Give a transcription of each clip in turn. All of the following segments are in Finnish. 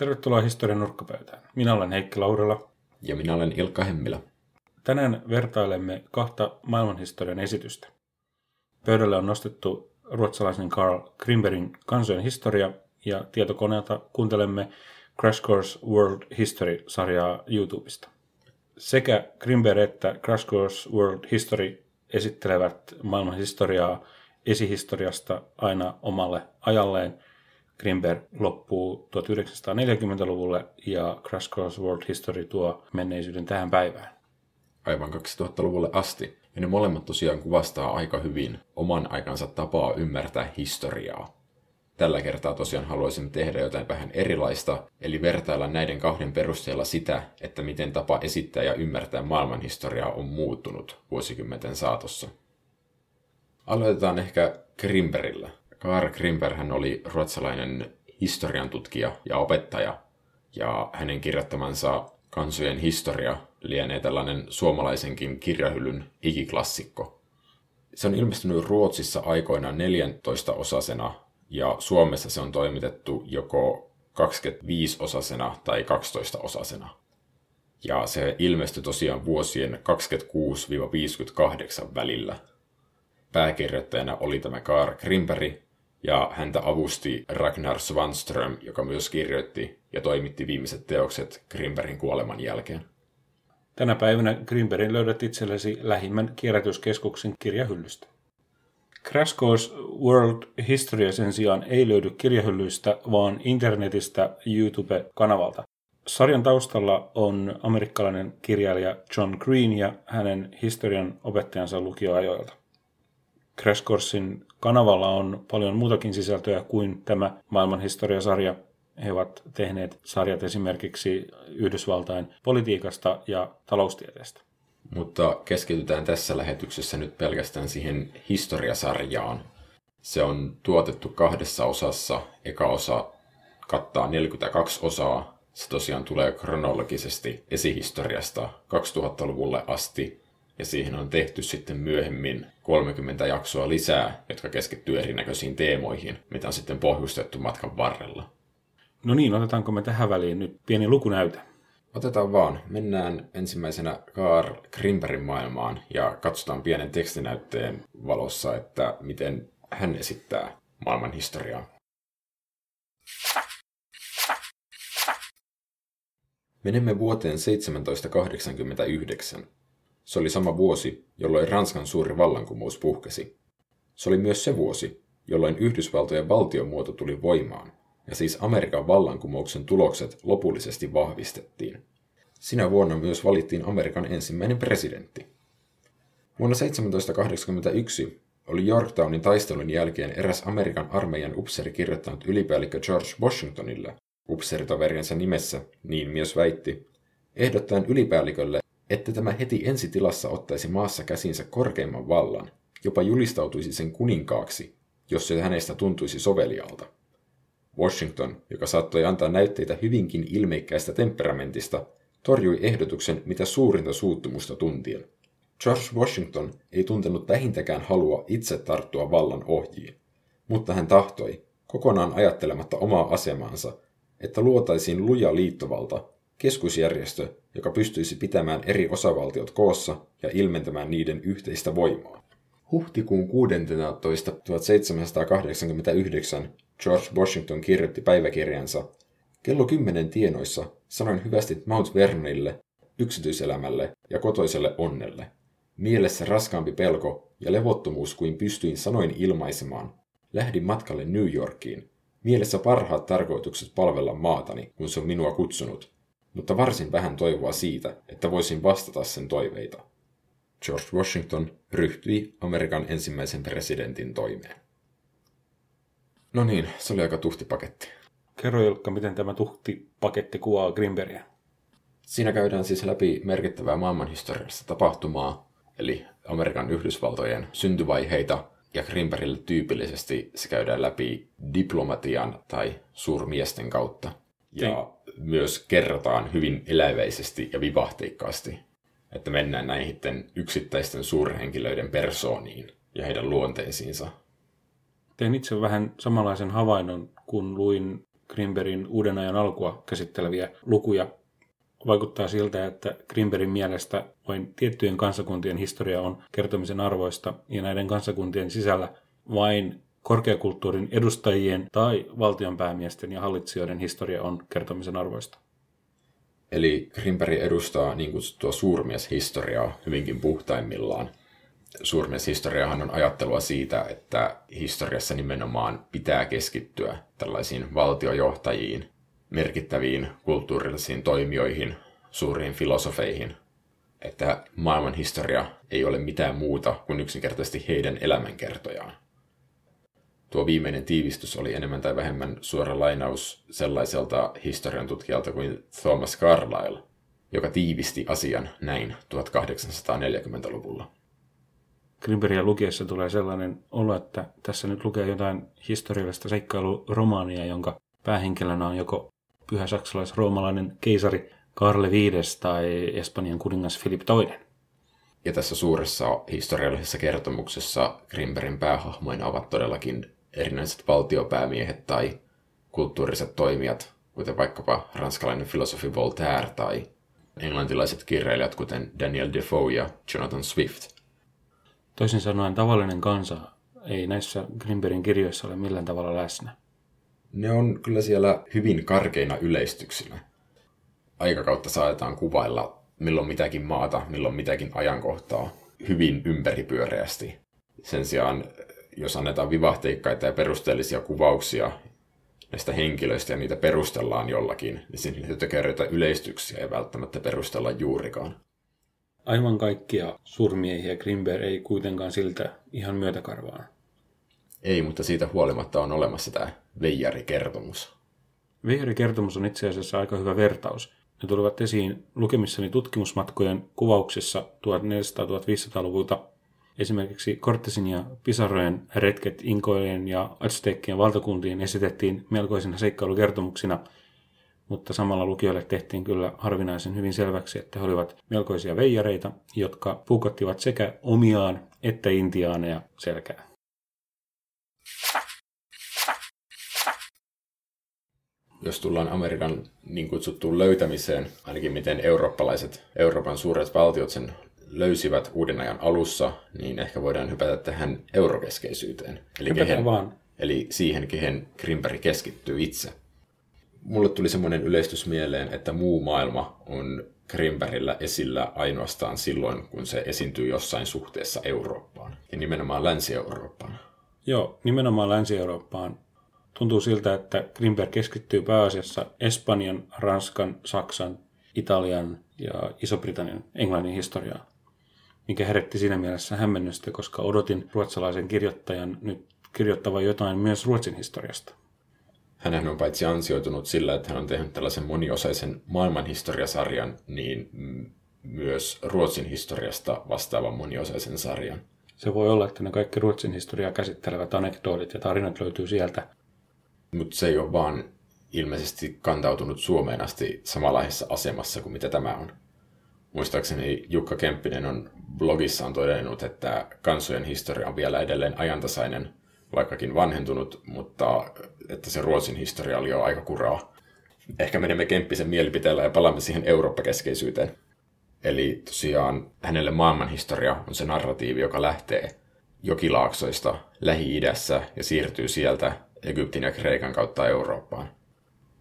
Tervetuloa historian nurkkapöytään. Minä olen Heikki Laurila. Ja minä olen Ilkka Hemmilä. Tänään vertailemme kahta maailmanhistorian esitystä. Pöydälle on nostettu ruotsalaisen Carl Grimbergin kansojen historia ja tietokoneelta kuuntelemme Crash Course World History-sarjaa YouTubesta. Sekä Grimberg että Crash Course World History esittelevät maailman historiaa esihistoriasta aina omalle ajalleen. Grimberg loppuu 1940-luvulle ja Crash Course World History tuo menneisyyden tähän päivään. Aivan 2000-luvulle asti. Ja ne molemmat tosiaan kuvastaa aika hyvin oman aikansa tapaa ymmärtää historiaa. Tällä kertaa tosiaan haluaisimme tehdä jotain vähän erilaista, eli vertailla näiden kahden perusteella sitä, että miten tapa esittää ja ymmärtää maailmanhistoriaa on muuttunut vuosikymmenten saatossa. Aloitetaan ehkä Grimberillä. Karl Grimberg hän oli ruotsalainen historian tutkija ja opettaja, ja hänen kirjoittamansa kansojen historia lienee tällainen suomalaisenkin kirjahyllyn ikiklassikko. Se on ilmestynyt Ruotsissa aikoinaan 14 osasena ja Suomessa se on toimitettu joko 25-osasena tai 12-osasena. Ja se ilmestyi tosiaan vuosien 26-58 välillä. Pääkirjoittajana oli tämä Karl Grimberg, ja häntä avusti Ragnar Svanström, joka myös kirjoitti ja toimitti viimeiset teokset Grimbergin kuoleman jälkeen. Tänä päivänä Grimbergin löydät itsellesi lähimmän kierrätyskeskuksen kirjahyllystä. Crash Course World History sen sijaan ei löydy kirjahyllyistä, vaan internetistä YouTube-kanavalta. Sarjan taustalla on amerikkalainen kirjailija John Green ja hänen historian opettajansa lukioajoilta. Crash Coursein kanavalla on paljon muutakin sisältöä kuin tämä maailmanhistoriasarja. He ovat tehneet sarjat esimerkiksi Yhdysvaltain politiikasta ja taloustieteestä. Mutta keskitytään tässä lähetyksessä nyt pelkästään siihen historiasarjaan. Se on tuotettu kahdessa osassa. Eka osa kattaa 42 osaa. Se tosiaan tulee kronologisesti esihistoriasta 2000-luvulle asti. Ja siihen on tehty sitten myöhemmin 30 jaksoa lisää, jotka keskittyy erinäköisiin teemoihin, mitä on sitten pohjustettu matkan varrella. No niin, otetaanko me tähän väliin nyt pieni lukunäytä? Otetaan vaan. Mennään ensimmäisenä Karl Grimbergin maailmaan ja katsotaan pienen tekstinäytteen valossa, että miten hän esittää maailman historiaa. Menemme vuoteen 1789. Se oli sama vuosi, jolloin Ranskan suuri vallankumous puhkesi. Se oli myös se vuosi, jolloin Yhdysvaltojen valtiomuoto tuli voimaan ja siis Amerikan vallankumouksen tulokset lopullisesti vahvistettiin. Sinä vuonna myös valittiin Amerikan ensimmäinen presidentti. Vuonna 1781 oli Yorktownin taistelun jälkeen eräs Amerikan armeijan upseri kirjoittanut ylipäällikkö George Washingtonille, upseritoveriensa nimessä, niin myös väitti, ehdottaen ylipäällikölle, että tämä heti ensitilassa ottaisi maassa käsinsä korkeimman vallan, jopa julistautuisi sen kuninkaaksi, jos se hänestä tuntuisi sovelialta. Washington, joka saattoi antaa näytteitä hyvinkin ilmeikkäistä temperamentista, torjui ehdotuksen mitä suurinta suuttumusta tuntien. George Washington ei tuntenut vähintäkään halua itse tarttua vallan ohjiin, mutta hän tahtoi, kokonaan ajattelematta omaa asemaansa, että luotaisiin luja liittovalta, keskusjärjestö, joka pystyisi pitämään eri osavaltiot koossa ja ilmentämään niiden yhteistä voimaa. Huhtikuun 16. 1789 George Washington kirjoitti päiväkirjansa Kello kymmenen tienoissa sanoin hyvästi Mount Vernonille, yksityiselämälle ja kotoiselle onnelle. Mielessä raskaampi pelko ja levottomuus kuin pystyin sanoin ilmaisemaan. Lähdin matkalle New Yorkiin. Mielessä parhaat tarkoitukset palvella maatani, kun se on minua kutsunut, mutta varsin vähän toivoa siitä, että voisin vastata sen toiveita. George Washington ryhtyi Amerikan ensimmäisen presidentin toimeen. No niin, se oli aika tuhti paketti. Kerro Ilkka, miten tämä tuhti paketti kuvaa Grimbergia? Siinä käydään siis läpi merkittävää maailmanhistoriallista tapahtumaa, eli Amerikan Yhdysvaltojen syntyvaiheita, ja Grimbergille tyypillisesti se käydään läpi diplomatian tai suurmiesten kautta. Ja Ei. Myös kerrotaan hyvin eläväisesti ja vivahteikkaasti, että mennään näihin yksittäisten suurhenkilöiden persooniin ja heidän luonteisiinsa. Tein itse vähän samanlaisen havainnon, kun luin Grimbergin uuden ajan alkua käsitteleviä lukuja. Vaikuttaa siltä, että Grimbergin mielestä vain tiettyjen kansakuntien historia on kertomisen arvoista ja näiden kansakuntien sisällä vain korkeakulttuurin edustajien tai valtionpäämiesten ja hallitsijoiden historia on kertomisen arvoista. Eli Grimberg edustaa niin kutsuttua suurmieshistoriaa hyvinkin puhtaimmillaan. Suurmieshistoriahan on ajattelua siitä, että historiassa nimenomaan pitää keskittyä tällaisiin valtiojohtajiin, merkittäviin kulttuurillisiin toimijoihin, suuriin filosofeihin, että maailman historia ei ole mitään muuta kuin yksinkertaisesti heidän elämänkertojaan. Tuo viimeinen tiivistys oli enemmän tai vähemmän suora lainaus sellaiselta historian tutkijalta kuin Thomas Carlyle, joka tiivisti asian näin 1840-luvulla. Grimbergia lukiessa tulee sellainen olo, että tässä nyt lukee jotain historiallista seikkailuromaania, jonka päähenkilönä on joko pyhä saksalais-roomalainen keisari Karle V tai Espanjan kuningas Filip II. Ja tässä suuressa historiallisessa kertomuksessa Grimbergin päähahmoina ovat todellakin erinäiset valtiopäämiehet tai kulttuuriset toimijat, kuten vaikkapa ranskalainen filosofi Voltaire tai englantilaiset kirjailijat, kuten Daniel Defoe ja Jonathan Swift. Toisin sanoen tavallinen kansa ei näissä Grimbergin kirjoissa ole millään tavalla läsnä. Ne on kyllä siellä hyvin karkeina yleistyksinä. Aikakautta saatetaan kuvailla milloin mitäkin maata, milloin mitäkin ajankohtaa hyvin ympäripyöreästi. Sen sijaan jos annetaan vivahteikkaita ja perusteellisia kuvauksia näistä henkilöistä ja niitä perustellaan jollakin, niin sinne kerrotaan yleistyksiä ei välttämättä perustella juurikaan. Aivan kaikkia surmiehiä Grimberg ei kuitenkaan siltä ihan myötäkarvaan. Ei, mutta siitä huolimatta on olemassa tämä Veijari-kertomus. Veijari-kertomus on itse asiassa aika hyvä vertaus. Ne tulivat esiin lukemissani tutkimusmatkojen kuvauksissa 1400-1500-luvulta Esimerkiksi Cortesin ja Pisarrojen retket Inkojen ja Aztekkien valtakuntiin esitettiin melkoisina seikkailukertomuksina, mutta samalla lukijoille tehtiin kyllä harvinaisen hyvin selväksi, että he olivat melkoisia veijareita, jotka puukottivat sekä omiaan että intiaaneja selkää. Jos tullaan Amerikan niin kutsuttuun löytämiseen, ainakin miten eurooppalaiset, Euroopan suuret valtiot sen löysivät uuden ajan alussa, niin ehkä voidaan hypätä tähän eurokeskeisyyteen. Eli, kehen, vaan. eli siihen, kehen Grimberg keskittyy itse. Mulle tuli semmoinen yleistys mieleen, että muu maailma on Grimbergillä esillä ainoastaan silloin, kun se esiintyy jossain suhteessa Eurooppaan. Ja nimenomaan Länsi-Eurooppaan. Joo, nimenomaan Länsi-Eurooppaan. Tuntuu siltä, että Grimberg keskittyy pääasiassa Espanjan, Ranskan, Saksan, Italian ja Iso-Britannian, Englannin historiaan mikä herätti siinä mielessä hämmennystä, koska odotin ruotsalaisen kirjoittajan nyt kirjoittavan jotain myös Ruotsin historiasta. Hän on paitsi ansioitunut sillä, että hän on tehnyt tällaisen moniosaisen maailmanhistoriasarjan, niin myös Ruotsin historiasta vastaavan moniosaisen sarjan. Se voi olla, että ne kaikki Ruotsin historiaa käsittelevät anekdootit ja tarinat löytyy sieltä. Mutta se ei ole vaan ilmeisesti kantautunut Suomeen asti samanlaisessa asemassa kuin mitä tämä on. Muistaakseni Jukka Kemppinen on blogissaan todennut, että kansojen historia on vielä edelleen ajantasainen, vaikkakin vanhentunut, mutta että se Ruotsin historia oli jo aika kuraa. Ehkä menemme Kemppisen mielipiteellä ja palaamme siihen Eurooppa-keskeisyyteen. Eli tosiaan hänelle maailmanhistoria on se narratiivi, joka lähtee jokilaaksoista Lähi-idässä ja siirtyy sieltä Egyptin ja Kreikan kautta Eurooppaan.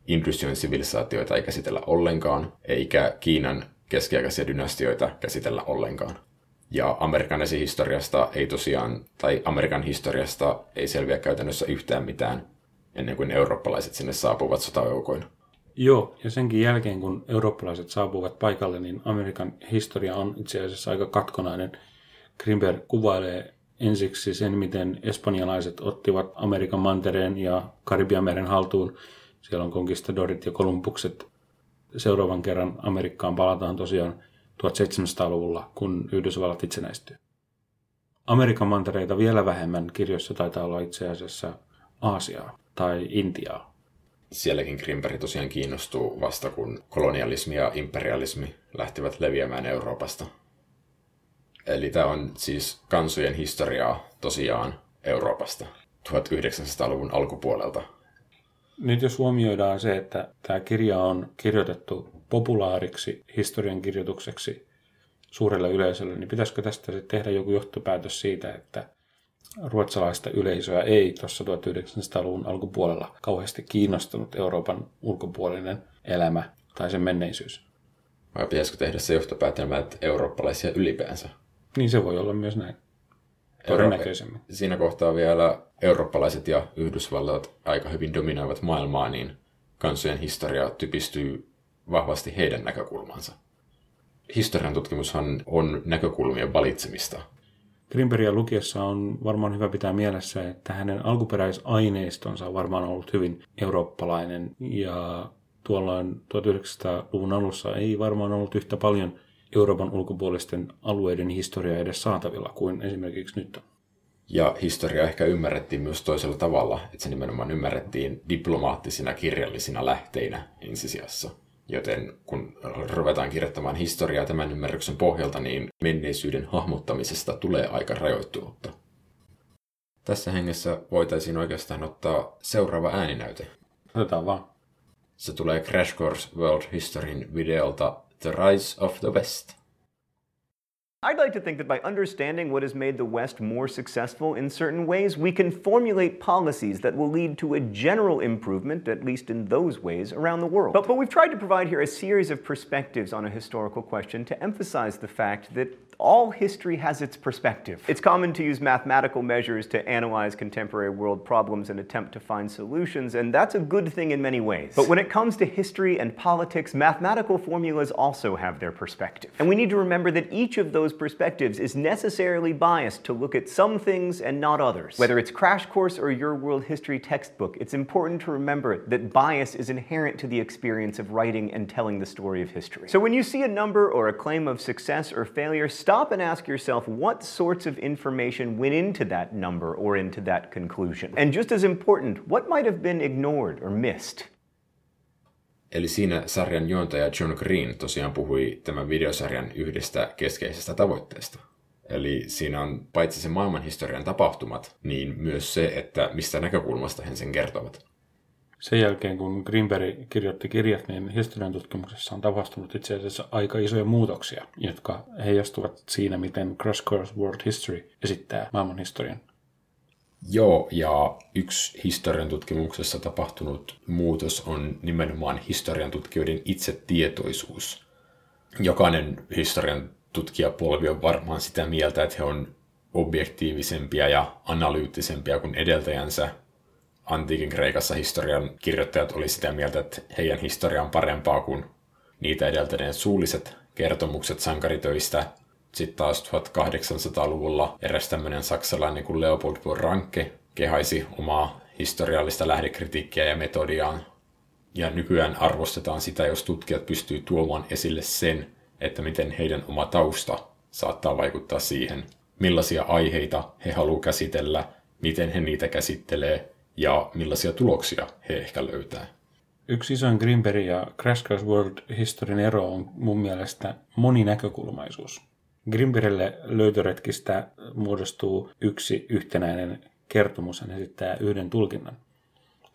Industioin sivilisaatioita ei käsitellä ollenkaan, eikä Kiinan keskiaikaisia dynastioita käsitellä ollenkaan. Ja Amerikan esihistoriasta ei tosiaan, tai Amerikan historiasta ei selviä käytännössä yhtään mitään ennen kuin eurooppalaiset sinne saapuvat sotajoukoin. Joo, ja senkin jälkeen kun eurooppalaiset saapuvat paikalle, niin Amerikan historia on itse asiassa aika katkonainen. Grimberg kuvailee ensiksi sen, miten espanjalaiset ottivat Amerikan mantereen ja Karibianmeren haltuun. Siellä on konkistadorit ja kolumbukset seuraavan kerran Amerikkaan palataan tosiaan 1700-luvulla, kun Yhdysvallat itsenäistyy. Amerikan mantereita vielä vähemmän kirjoissa taitaa olla itse asiassa Aasiaa tai Intiaa. Sielläkin Grimberg tosiaan kiinnostuu vasta, kun kolonialismi ja imperialismi lähtivät leviämään Euroopasta. Eli tämä on siis kansojen historiaa tosiaan Euroopasta 1900-luvun alkupuolelta Nyt jos huomioidaan se, että tämä kirja on kirjoitettu populaariksi historian kirjoitukseksi suurelle yleisölle, niin pitäisikö tästä sitten tehdä joku johtopäätös siitä, että ruotsalaista yleisöä ei tuossa 1900-luvun alkupuolella kauheasti kiinnostunut Euroopan ulkopuolinen elämä tai sen menneisyys. Vai pitäisikö tehdä se johtopäätelmä, että eurooppalaisia ylipäänsä? Niin se voi olla myös näin. Todennäköisemmin. Siinä kohtaa vielä eurooppalaiset ja Yhdysvallat aika hyvin dominoivat maailmaa, niin kansojen historia typistyy vahvasti heidän näkökulmansa. Historian tutkimushan on näkökulmien valitsemista. Grimbergia lukiessa on varmaan hyvä pitää mielessä, että hänen alkuperäisaineistonsa on varmaan ollut hyvin eurooppalainen ja tuolloin 1900-luvun alussa ei varmaan ollut yhtä paljon Euroopan ulkopuolisten alueiden historiaa edes saatavilla kuin esimerkiksi nyt on. Ja historia ehkä ymmärrettiin myös toisella tavalla, että se nimenomaan ymmärrettiin diplomaattisina kirjallisina lähteinä ensisijassa. Joten kun ruvetaan kirjoittamaan historiaa tämän ymmärryksen pohjalta, niin menneisyyden hahmottamisesta tulee aika rajoittunutta. Tässä hengessä voitaisiin oikeastaan ottaa seuraava ääninäyte. Otetaan vaan. Se tulee Crash Course World Historyn videolta The Rise of the West. I'd like to think that by understanding what has made the West more successful in certain ways, we can formulate policies that will lead to a general improvement, at least in those ways, around the world. But, but we've tried to provide here a series of perspectives on a historical question to emphasize the fact that all history has its perspective. It's common to use mathematical measures to analyze contemporary world problems and attempt to find solutions, and that's a good thing in many ways. But when it comes to history and politics, mathematical formulas also have their perspective. And we need to remember that each of those perspectives is necessarily biased to look at some things and not others. Whether it's Crash Course or your world history textbook, it's important to remember that bias is inherent to the experience of writing and telling the story of history. So when you see a number or a claim of success or failure, stop and ask yourself what sorts of information went into that number or into that conclusion. And just as important, what might have been ignored or missed? Eli siinä sarjan juontaja John Green tosiaan puhui tämän videosarjan yhdestä keskeisestä tavoitteesta. Eli siinä on paitsi se maailmanhistorian tapahtumat, niin myös se, että mistä näkökulmasta he sen kertovat. Sen jälkeen, kun Greenberg kirjoitti kirjat, niin historian tutkimuksessa on tapahtunut itse asiassa aika isoja muutoksia, jotka heijastuvat siinä, miten Crash Course World History esittää maailmanhistorian. Joo, ja yksi historian tutkimuksessa tapahtunut muutos on nimenomaan historian tutkijoiden itsetietoisuus. Jokainen historian tutkijapolvi on varmaan sitä mieltä, että he on objektiivisempia ja analyyttisempia kuin edeltäjänsä, antiikin Kreikassa historian kirjoittajat oli sitä mieltä, että heidän historia on parempaa kuin niitä edeltäneet suulliset kertomukset sankaritöistä. Sitten taas 1800-luvulla eräs tämmöinen saksalainen kuin Leopold von Ranke kehaisi omaa historiallista lähdekritiikkiä ja metodiaan. Ja nykyään arvostetaan sitä, jos tutkijat pystyy tuomaan esille sen, että miten heidän oma tausta saattaa vaikuttaa siihen, millaisia aiheita he haluavat käsitellä, miten he niitä käsittelee ja millaisia tuloksia he ehkä löytää. Yksi isoin Greenberg ja Crash Course World Historian ero on mun mielestä moninäkökulmaisuus. Greenbergille löytöretkistä muodostuu yksi yhtenäinen kertomus, hän esittää yhden tulkinnan.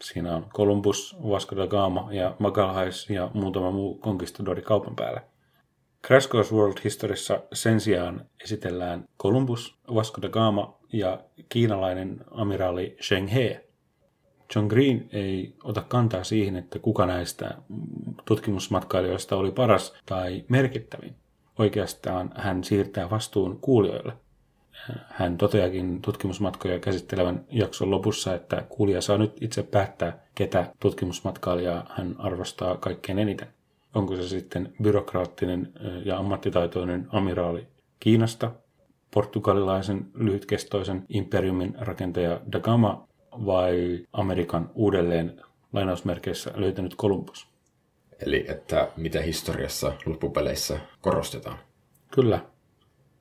Siinä on Columbus, Vasco da Gama ja Magalhães ja muutama muu konkistadori kaupan päällä. Crash Course World Historiassa sen sijaan esitellään Columbus, Vasco da Gama ja kiinalainen amiraali Sheng He. John Green ei ota kantaa siihen, että kuka näistä tutkimusmatkailijoista oli paras tai merkittävin. Oikeastaan hän siirtää vastuun kuulijoille. Hän toteakin tutkimusmatkoja käsittelevän jakson lopussa, että kuulija saa nyt itse päättää, ketä tutkimusmatkailijaa hän arvostaa kaikkein eniten. Onko se sitten byrokraattinen ja ammattitaitoinen amiraali Kiinasta, portugalilaisen lyhytkestoisen imperiumin rakentaja da Gama vai Amerikan uudelleen lainausmerkeissä löytänyt Columbus? Eli että mitä historiassa loppupeleissä korostetaan. Kyllä.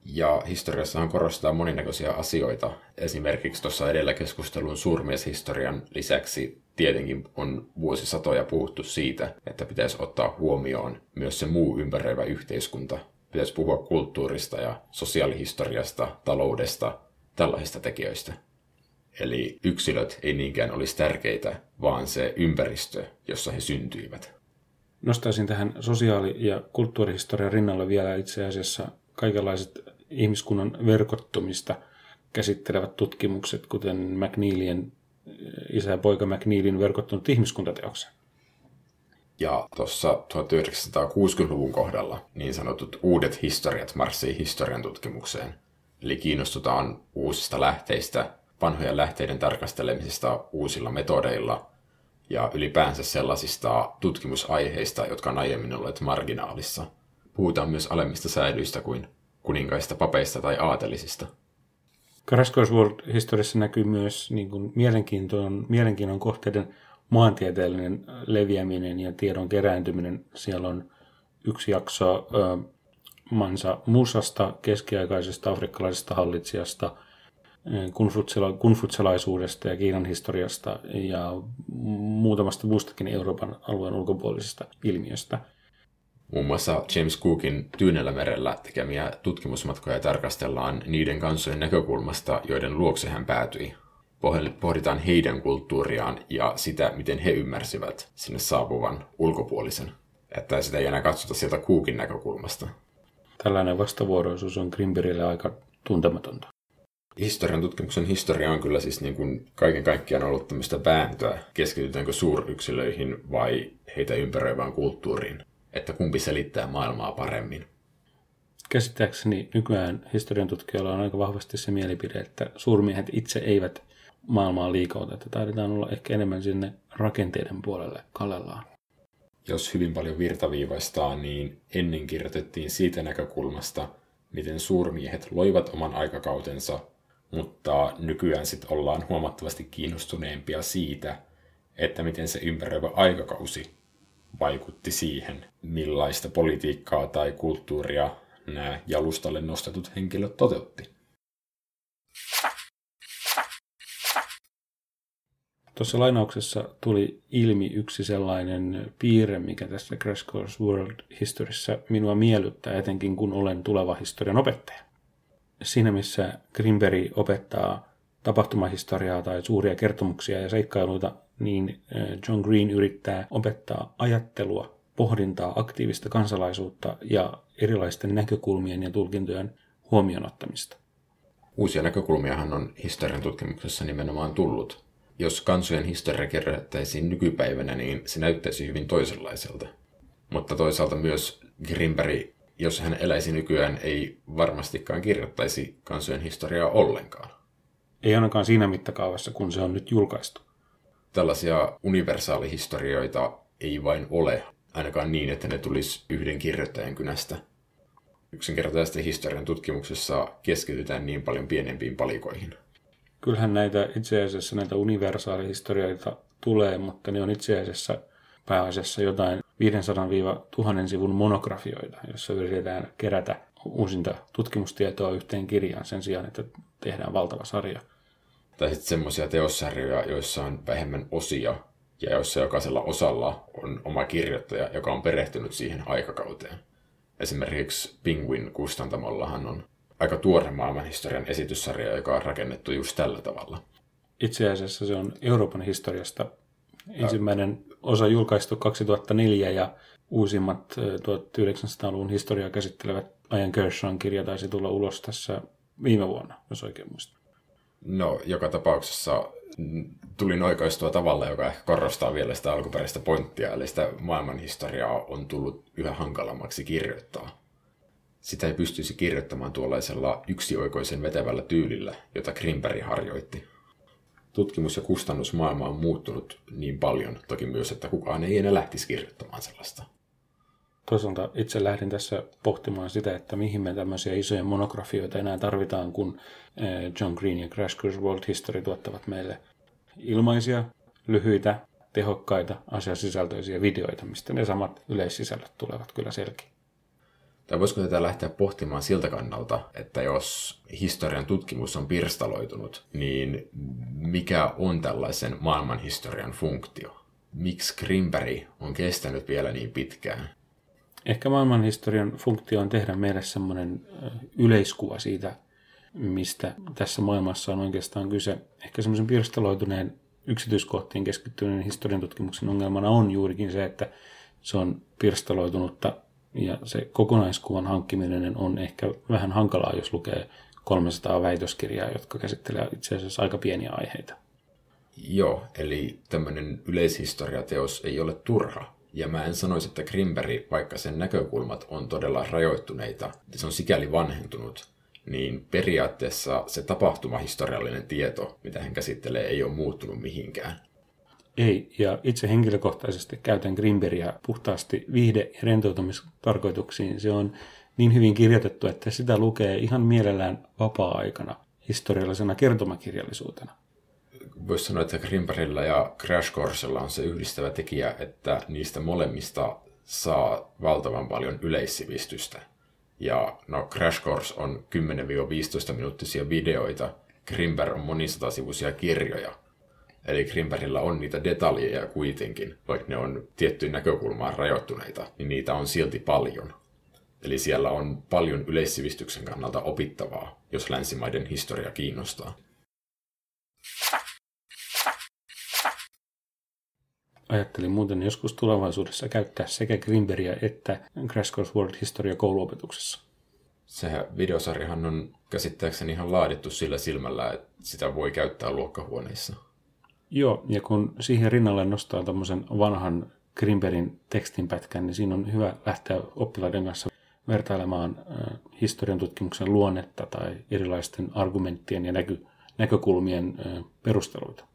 Ja historiassahan korostetaan moninäköisiä asioita. Esimerkiksi tuossa edellä keskustelun suurmieshistorian lisäksi tietenkin on vuosisatoja puhuttu siitä, että pitäisi ottaa huomioon myös se muu ympäröivä yhteiskunta. Pitäisi puhua kulttuurista ja sosiaalihistoriasta, taloudesta, tällaisista tekijöistä. Eli yksilöt ei niinkään olisi tärkeitä, vaan se ympäristö, jossa he syntyivät. Nostaisin tähän sosiaali- ja kulttuurihistorian rinnalle vielä itse asiassa kaikenlaiset ihmiskunnan verkottumista käsittelevät tutkimukset, kuten McNeilien, isä ja poika McNeilin verkottunut ihmiskuntateoksen. Ja tuossa 1960-luvun kohdalla niin sanotut uudet historiat marssii historian tutkimukseen. Eli kiinnostutaan uusista lähteistä, vanhojen lähteiden tarkastelemisesta uusilla metodeilla ja ylipäänsä sellaisista tutkimusaiheista, jotka on aiemmin olleet marginaalissa. Puhutaan myös alemmista säilyistä kuin kuninkaista, papeista tai aatelisista. Crash World-historiassa näkyy myös niin kuin mielenkiintoinen, mielenkiinnon kohteiden maantieteellinen leviäminen ja tiedon kerääntyminen. Siellä on yksi jakso äh, Mansa Musasta, keskiaikaisesta afrikkalaisesta hallitsijasta, kunfutselaisuudesta ja Kiinan historiasta ja muutamasta muustakin Euroopan alueen ulkopuolisesta ilmiöstä. Muun muassa James Cookin Tyynellä merellä tekemiä tutkimusmatkoja tarkastellaan niiden kansojen näkökulmasta, joiden luokse hän päätyi pohditaan heidän kulttuuriaan ja sitä, miten he ymmärsivät sinne saapuvan ulkopuolisen. Että sitä ei enää katsota sieltä kuukin näkökulmasta. Tällainen vastavuoroisuus on Grimberille aika tuntematonta. Historian tutkimuksen historia on kyllä siis niin kuin kaiken kaikkiaan ollut tämmöistä vääntöä, keskitytäänkö suuryksilöihin vai heitä ympäröivään kulttuuriin, että kumpi selittää maailmaa paremmin. Käsittääkseni nykyään historian tutkijoilla on aika vahvasti se mielipide, että suurmiehet itse eivät maailmaa liikauta, että taidetaan olla ehkä enemmän sinne rakenteiden puolelle kallellaan. Jos hyvin paljon virtaviivaistaa, niin ennen kirjoitettiin siitä näkökulmasta, miten suurmiehet loivat oman aikakautensa, mutta nykyään sitten ollaan huomattavasti kiinnostuneempia siitä, että miten se ympäröivä aikakausi vaikutti siihen, millaista politiikkaa tai kulttuuria nämä jalustalle nostetut henkilöt toteutti. Tuossa lainauksessa tuli ilmi yksi sellainen piirre, mikä tässä Crash Course World Historyssä minua miellyttää, etenkin kun olen tuleva historian opettaja. Siinä missä Grimberg opettaa tapahtumahistoriaa tai suuria kertomuksia ja seikkailuita, niin John Green yrittää opettaa ajattelua, pohdintaa, aktiivista kansalaisuutta ja erilaisten näkökulmien ja tulkintojen huomioon ottamista. Uusia näkökulmiahan on historian tutkimuksessa nimenomaan tullut jos kansojen historia kirjoitettaisiin nykypäivänä, niin se näyttäisi hyvin toisenlaiselta. Mutta toisaalta myös Grimberg, jos hän eläisi nykyään, ei varmastikaan kirjoittaisi kansojen historiaa ollenkaan. Ei ainakaan siinä mittakaavassa, kun se on nyt julkaistu. Tällaisia universaalihistorioita ei vain ole, ainakaan niin, että ne tulisi yhden kirjoittajan kynästä. Yksinkertaisesti historian tutkimuksessa keskitytään niin paljon pienempiin palikoihin. Kyllähän näitä itse asiassa näitä universaalihistorioita tulee, mutta ne on itse asiassa pääasiassa jotain 500-1000 sivun monografioita, jossa yritetään kerätä uusinta tutkimustietoa yhteen kirjaan sen sijaan, että tehdään valtava sarja. Tai sitten semmoisia teossarjoja, joissa on vähemmän osia ja joissa jokaisella osalla on oma kirjoittaja, joka on perehtynyt siihen aikakauteen. Esimerkiksi Penguin kustantamollahan on aika tuore maailmanhistorian esityssarja, joka on rakennettu just tällä tavalla. Itse asiassa se on Euroopan historiasta ensimmäinen osa julkaistu 2004 ja uusimmat 1900-luvun historiaa käsittelevät Ian Kershawn kirja taisi tulla ulos tässä viime vuonna, jos oikein muistan. No, joka tapauksessa tulin oikaistua tavalla, joka ehkä korostaa vielä sitä alkuperäistä pointtia, eli sitä maailmanhistoriaa on tullut yhä hankalammaksi kirjoittaa sitä ei pystyisi kirjoittamaan tuollaisella yksioikoisen vetävällä tyylillä, jota Grimberg harjoitti. Tutkimus- ja kustannusmaailma on muuttunut niin paljon toki myös, että kukaan ei enää lähtisi kirjoittamaan sellaista. Toisaalta itse lähdin tässä pohtimaan sitä, että mihin me tämmöisiä isoja monografioita enää tarvitaan, kun eh, John Green ja Crash Course World History tuottavat meille ilmaisia, lyhyitä, tehokkaita, asiasisältöisiä videoita, mistä ne samat yleissisällöt tulevat kyllä selkeä. Tai voisiko tätä lähteä pohtimaan siltä kannalta, että jos historian tutkimus on pirstaloitunut, niin mikä on tällaisen maailmanhistorian funktio? Miksi Grimberg on kestänyt vielä niin pitkään? Ehkä maailmanhistorian funktio on tehdä meille semmoinen yleiskuva siitä, mistä tässä maailmassa on oikeastaan kyse. Ehkä semmoisen pirstaloituneen yksityiskohtiin keskittyneen historian tutkimuksen ongelmana on juurikin se, että se on pirstaloitunutta ja se kokonaiskuvan hankkiminen on ehkä vähän hankalaa, jos lukee 300 väitöskirjaa, jotka käsittelee itse asiassa aika pieniä aiheita. Joo, eli tämmöinen yleishistoriateos ei ole turha. Ja mä en sanoisi, että Grimberi, vaikka sen näkökulmat on todella rajoittuneita, se on sikäli vanhentunut, niin periaatteessa se tapahtumahistoriallinen tieto, mitä hän käsittelee, ei ole muuttunut mihinkään. Ei, ja itse henkilökohtaisesti käytän Grimberia puhtaasti viihde- ja rentoutumistarkoituksiin. Se on niin hyvin kirjoitettu, että sitä lukee ihan mielellään vapaa-aikana historiallisena kertomakirjallisuutena. Voisi sanoa, että Grimberillä ja Crash Coursella on se yhdistävä tekijä, että niistä molemmista saa valtavan paljon yleissivistystä. Ja no, Crash Course on 10-15 minuuttisia videoita, Grimber on monisatasivuisia kirjoja. Eli Grimberillä on niitä detaljeja kuitenkin, vaikka ne on tiettyyn näkökulmaan rajoittuneita, niin niitä on silti paljon. Eli siellä on paljon yleissivistyksen kannalta opittavaa, jos länsimaiden historia kiinnostaa. Ajattelin muuten joskus tulevaisuudessa käyttää sekä Grimberia että Crash Course World Historia kouluopetuksessa. Sehän videosarjahan on käsittääkseni ihan laadittu sillä silmällä, että sitä voi käyttää luokkahuoneissa. Joo, ja kun siihen rinnalle nostaa tämmöisen vanhan Grimberin tekstinpätkän, niin siinä on hyvä lähteä oppilaiden kanssa vertailemaan äh, historian tutkimuksen luonnetta tai erilaisten argumenttien ja näky, näkökulmien äh, perusteluita.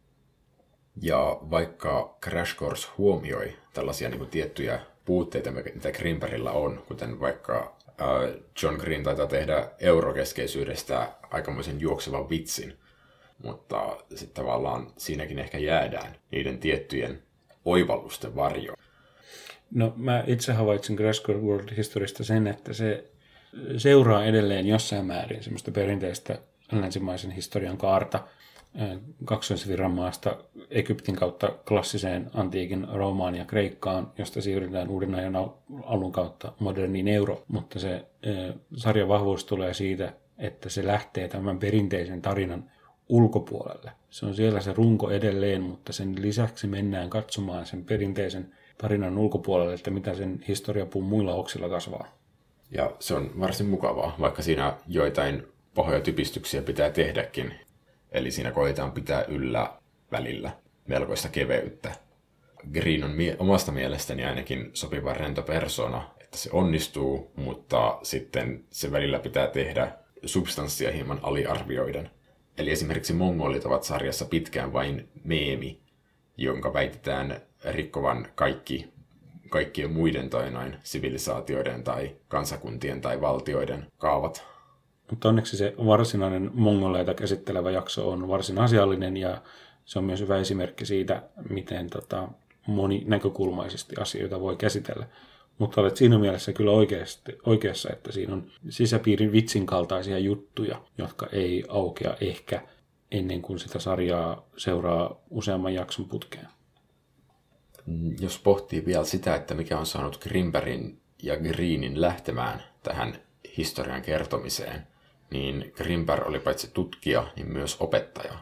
Ja vaikka Crash Course huomioi tällaisia niin kuin, tiettyjä puutteita, mitä Grimberillä on, kuten vaikka äh, John Green taitaa tehdä eurokeskeisyydestä aikamoisen juoksevan vitsin, mutta sitten tavallaan siinäkin ehkä jäädään niiden tiettyjen oivallusten varjoon. No mä itse havaitsin Crash World Historista sen, että se seuraa edelleen jossain määrin semmoista perinteistä länsimaisen historian kaarta kaksoisvirran maasta Egyptin kautta klassiseen antiikin Roomaan ja Kreikkaan, josta siirrytään uuden ajan alun kautta moderniin euro, mutta se sarjan vahvuus tulee siitä, että se lähtee tämän perinteisen tarinan ulkopuolelle. Se on siellä se runko edelleen, mutta sen lisäksi mennään katsomaan sen perinteisen tarinan ulkopuolelle, että mitä sen historiapuun muilla oksilla kasvaa. Ja se on varsin mukavaa, vaikka siinä joitain pahoja typistyksiä pitää tehdäkin. Eli siinä koetaan pitää yllä välillä melkoista keveyttä. Green on mie- omasta mielestäni ainakin sopiva rento persona, että se onnistuu, mutta sitten se välillä pitää tehdä substanssia hieman aliarvioiden. Eli esimerkiksi mongolit ovat sarjassa pitkään vain meemi, jonka väitetään rikkovan kaikki, kaikkien muiden tai noin sivilisaatioiden tai kansakuntien tai valtioiden kaavat. Mutta onneksi se varsinainen mongoleita käsittelevä jakso on varsin asiallinen ja se on myös hyvä esimerkki siitä, miten tota, moninäkökulmaisesti asioita voi käsitellä. Mutta olet siinä mielessä kyllä oikeasti, oikeassa, että siinä on sisäpiirin vitsin kaltaisia juttuja, jotka ei aukea ehkä ennen kuin sitä sarjaa seuraa useamman jakson putkeen. Jos pohtii vielä sitä, että mikä on saanut Grimberin ja Greenin lähtemään tähän historian kertomiseen, niin Grimber oli paitsi tutkija, niin myös opettaja.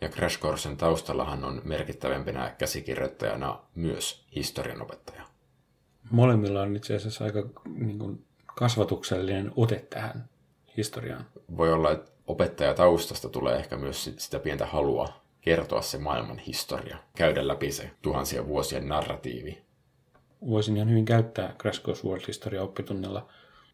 Ja Crash Coursen taustallahan on merkittävämpänä käsikirjoittajana myös historianopettaja. Molemmilla on itse asiassa aika niin kuin, kasvatuksellinen ote tähän historiaan. Voi olla, että opettajataustasta tulee ehkä myös sitä pientä halua kertoa se maailman historia, käydä läpi se tuhansien vuosien narratiivi. Voisin ihan hyvin käyttää Crash Course World Historia oppitunnilla.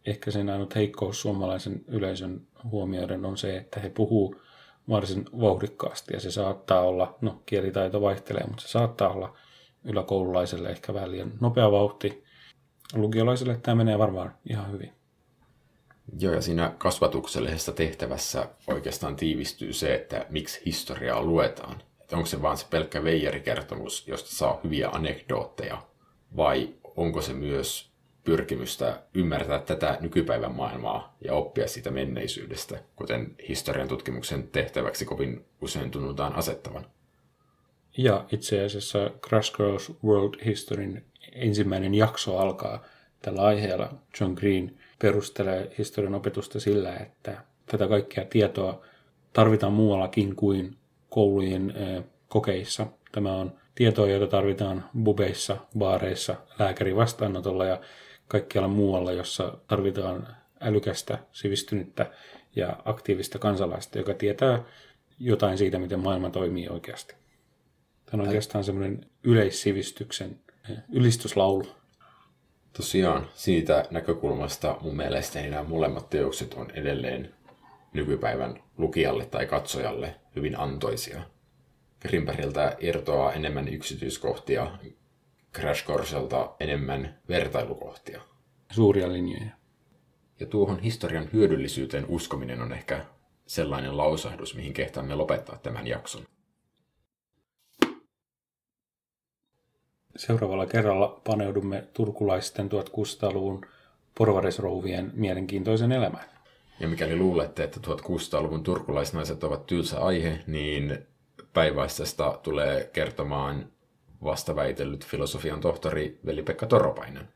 Ehkä sen ainut heikkous suomalaisen yleisön huomioiden on se, että he puhuu varsin vauhdikkaasti ja se saattaa olla, no kielitaito vaihtelee, mutta se saattaa olla yläkoululaiselle ehkä vähän liian nopea vauhti. Lukiolaiselle tämä menee varmaan ihan hyvin. Joo, ja siinä kasvatuksellisessa tehtävässä oikeastaan tiivistyy se, että miksi historiaa luetaan. Että onko se vaan se pelkkä veijerikertomus, josta saa hyviä anekdootteja, vai onko se myös pyrkimystä ymmärtää tätä nykypäivän maailmaa ja oppia siitä menneisyydestä, kuten historian tutkimuksen tehtäväksi kovin usein tunnutaan asettavan. Ja itse asiassa Crash Course World Historyn ensimmäinen jakso alkaa tällä aiheella. John Green perustelee historian opetusta sillä, että tätä kaikkea tietoa tarvitaan muuallakin kuin koulujen kokeissa. Tämä on tietoa, jota tarvitaan bubeissa, baareissa, lääkärin vastaanotolla ja kaikkialla muualla, jossa tarvitaan älykästä, sivistynyttä ja aktiivista kansalaista, joka tietää jotain siitä, miten maailma toimii oikeasti. Tämä on oikeastaan semmoinen yleissivistyksen ylistyslaulu. Tosiaan, siitä näkökulmasta mun mielestäni nämä molemmat teokset on edelleen nykypäivän lukijalle tai katsojalle hyvin antoisia. Grimbergiltä irtoaa enemmän yksityiskohtia, Crash Courselta enemmän vertailukohtia. Suuria linjoja. Ja tuohon historian hyödyllisyyteen uskominen on ehkä sellainen lausahdus, mihin kehtaamme lopettaa tämän jakson. Seuraavalla kerralla paneudumme turkulaisten 1600-luvun porvarisrouvien mielenkiintoisen elämään. Ja mikäli luulette, että 1600-luvun turkulaisnaiset ovat tylsä aihe, niin päinvastaista tulee kertomaan vastaväitellyt filosofian tohtori Veli-Pekka Toropainen.